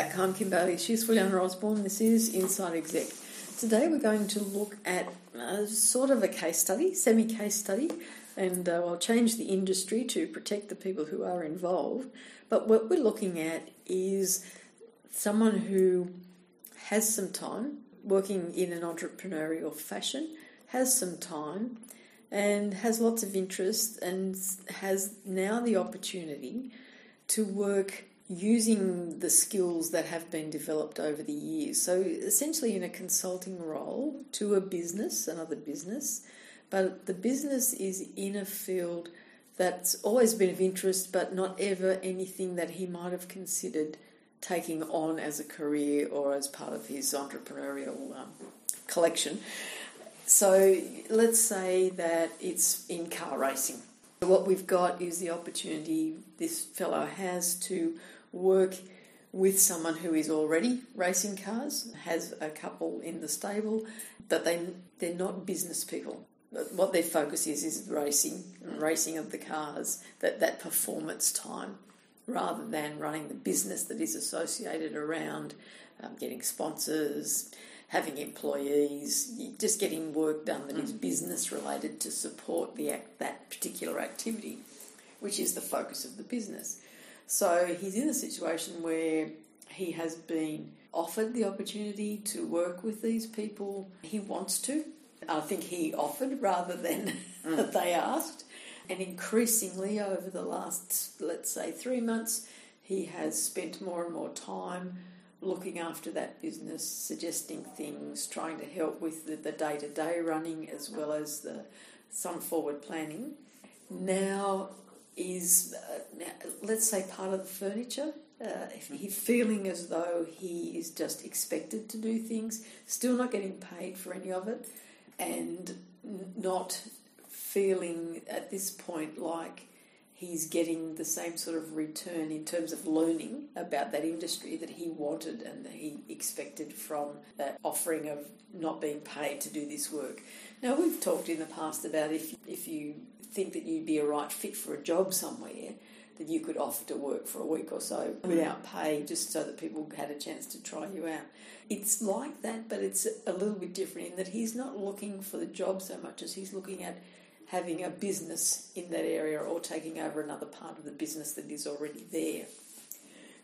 Back. I'm Kim Bailey. She's Fuliana Osborne. This is Inside Exec. Today we're going to look at uh, sort of a case study, semi case study, and uh, I'll change the industry to protect the people who are involved. But what we're looking at is someone who has some time working in an entrepreneurial fashion, has some time, and has lots of interest, and has now the opportunity to work using the skills that have been developed over the years. So, essentially, in a consulting role to a business, another business, but the business is in a field that's always been of interest, but not ever anything that he might have considered taking on as a career or as part of his entrepreneurial um, collection. So, let's say that it's in car racing. What we've got is the opportunity this fellow has to work with someone who is already racing cars, has a couple in the stable, but they they're not business people. What their focus is is racing, racing of the cars, that that performance time, rather than running the business that is associated around um, getting sponsors, having employees, just getting work done that is business related to support the act, that particular activity, which is the focus of the business. So he's in a situation where he has been offered the opportunity to work with these people. He wants to. I think he offered rather than mm. that they asked. And increasingly over the last, let's say, three months, he has spent more and more time looking after that business, suggesting things, trying to help with the day to day running as well as the some forward planning. Now is, uh, let's say, part of the furniture. Uh, if he's feeling as though he is just expected to do things, still not getting paid for any of it, and not feeling at this point like he's getting the same sort of return in terms of learning about that industry that he wanted and that he expected from that offering of not being paid to do this work. Now, we've talked in the past about if, if you think that you'd be a right fit for a job somewhere, that you could offer to work for a week or so without pay just so that people had a chance to try you out. It's like that, but it's a little bit different in that he's not looking for the job so much as he's looking at having a business in that area or taking over another part of the business that is already there.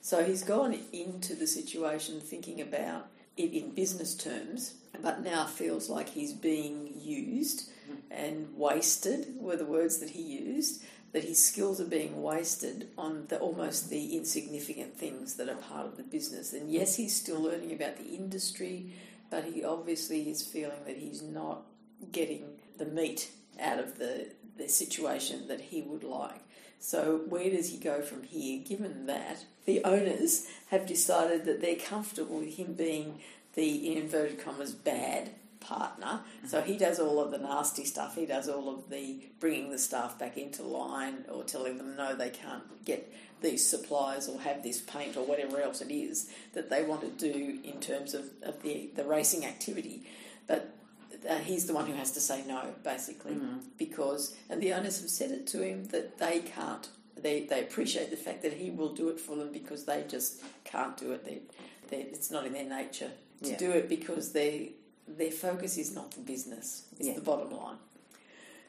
So he's gone into the situation thinking about it in business terms, but now feels like he's being used and wasted were the words that he used that his skills are being wasted on the almost the insignificant things that are part of the business and yes he's still learning about the industry but he obviously is feeling that he's not getting the meat out of the, the situation that he would like so where does he go from here given that the owners have decided that they're comfortable with him being the in inverted commas bad partner. So he does all of the nasty stuff. He does all of the bringing the staff back into line or telling them no, they can't get these supplies or have this paint or whatever else it is that they want to do in terms of, of the, the racing activity. But uh, he's the one who has to say no, basically, mm-hmm. because, and the owners have said it to him that they can't. They, they appreciate the fact that he will do it for them because they just can't do it. They, they, it's not in their nature to yeah. do it because they their focus is not the business, it's yeah. the bottom line.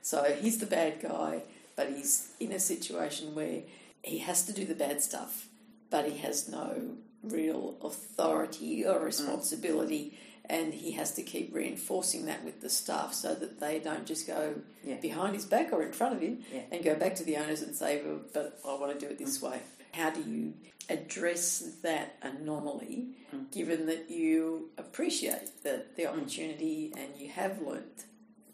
So he's the bad guy, but he's in a situation where he has to do the bad stuff, but he has no real authority or responsibility. Mm. And he has to keep reinforcing that with the staff so that they don't just go yeah. behind his back or in front of him yeah. and go back to the owners and say, well, but I want to do it this mm. way. How do you address that anomaly, mm. given that you appreciate the, the mm. opportunity and you have learnt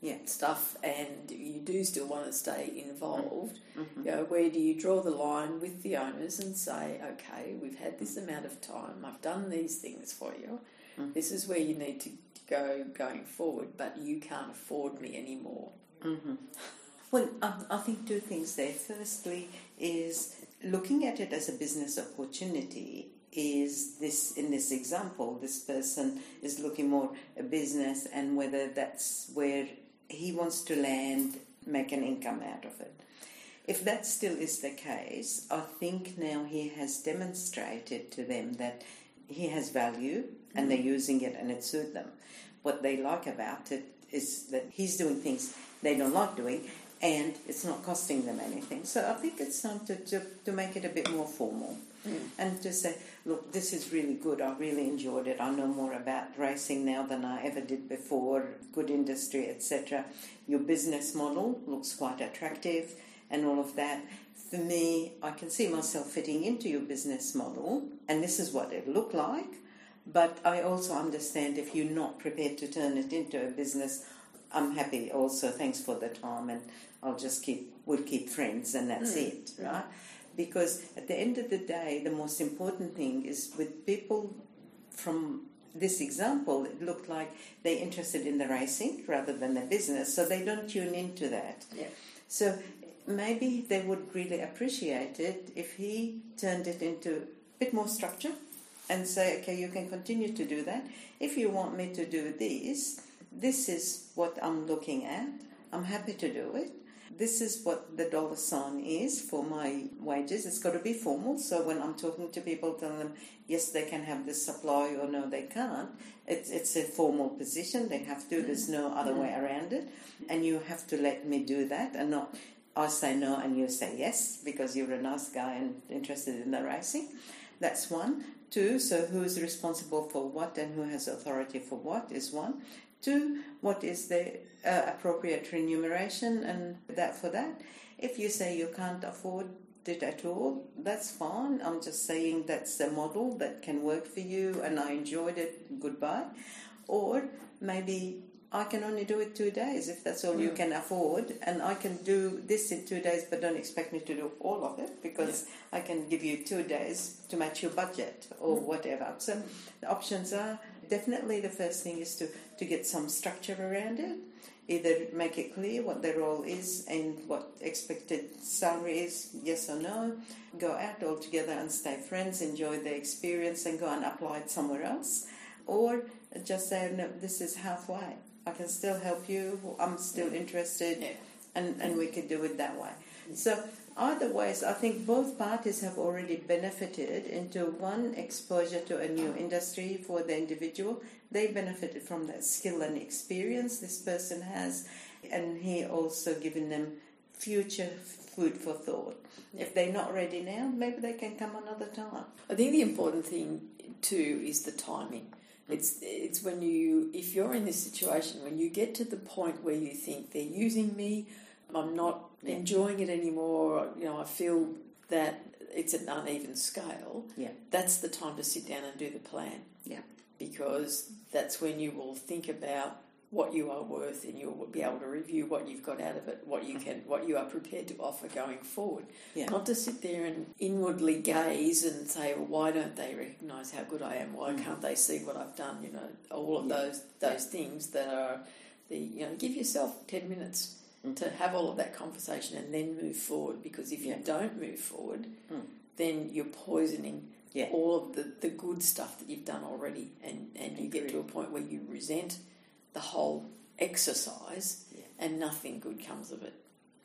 yeah. stuff and you do still want to stay involved, mm. mm-hmm. you know, where do you draw the line with the owners and say, okay, we've had this amount of time, I've done these things for you, mm. this is where you need to go going forward, but you can't afford me anymore. Mm-hmm. Well, I, I think two things there. Firstly, is looking at it as a business opportunity is this in this example this person is looking more a business and whether that's where he wants to land make an income out of it if that still is the case, I think now he has demonstrated to them that he has value and they're using it and it suits them. What they like about it is that he's doing things they don't like doing and it's not costing them anything. So I think it's time to, to, to make it a bit more formal Mm. and to say, look, this is really good. I really enjoyed it. I know more about racing now than I ever did before. Good industry, etc. Your business model looks quite attractive, and all of that. For me, I can see myself fitting into your business model, and this is what it looked like. But I also understand if you're not prepared to turn it into a business, I'm happy also. Thanks for the time, and I'll just keep we'll keep friends, and that's Mm. it, right? Because at the end of the day, the most important thing is with people from this example, it looked like they're interested in the racing rather than the business, so they don't tune into that. Yeah. So maybe they would really appreciate it if he turned it into a bit more structure and say, okay, you can continue to do that. If you want me to do this, this is what I'm looking at. I'm happy to do it. This is what the dollar sign is for my wages. It's got to be formal. So when I'm talking to people, telling them yes, they can have this supply or no, they can't. It's it's a formal position. They have to. There's no other mm-hmm. way around it, and you have to let me do that and not. I say no and you say yes because you're a nice guy and interested in the racing. That's one. Two, so who is responsible for what and who has authority for what is one. Two, what is the uh, appropriate remuneration and that for that. If you say you can't afford it at all, that's fine. I'm just saying that's a model that can work for you and I enjoyed it, goodbye. Or maybe I can only do it two days if that's all you can afford, and I can do this in two days, but don't expect me to do all of it because I can give you two days to match your budget or mm. whatever. So the options are definitely the first thing is to, to get some structure around it. Either make it clear what the role is and what expected salary is, yes or no. Go out all together and stay friends, enjoy the experience, and go and apply it somewhere else. Or just say, no, this is halfway. I can still help you. I'm still interested, Yeah. and, and we could do it that way. So either ways, I think both parties have already benefited into one exposure to a new industry for the individual. They benefited from that skill and experience this person has, and he also given them future food for thought. If they're not ready now, maybe they can come another time. I think the important thing too is the timing. It's it's when you if you're in this situation when you get to the point where you think they're using me, I'm not Yeah. enjoying it anymore. You know, I feel that it's an uneven scale. Yeah. That's the time to sit down and do the plan. Yeah. because that's when you will think about what you are worth and you'll be able to review what you've got out of it, what you mm-hmm. can, what you are prepared to offer going forward. Yeah. Not to sit there and inwardly gaze and say, well, why don't they recognise how good I am? Why mm-hmm. can't they see what I've done? You know, all of. Yeah. those those things that are the you know, give yourself ten minutes mm. to have all of that conversation and then move forward. Because if you. Don't move forward, Mm. then you're poisoning Yeah. all of the, the good stuff that you've done already, and, and you get to a point where you resent the whole exercise Yeah. and nothing good comes of it.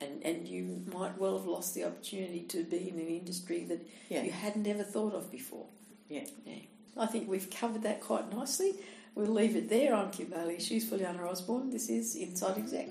And, and you might well have lost the opportunity to be in an industry that Yeah. you had never thought of before. Yeah. Yeah. I think we've covered that quite nicely. We'll leave it there. I'm Kim Bailey. She's Fuliana Osborne. This is Inside Exec.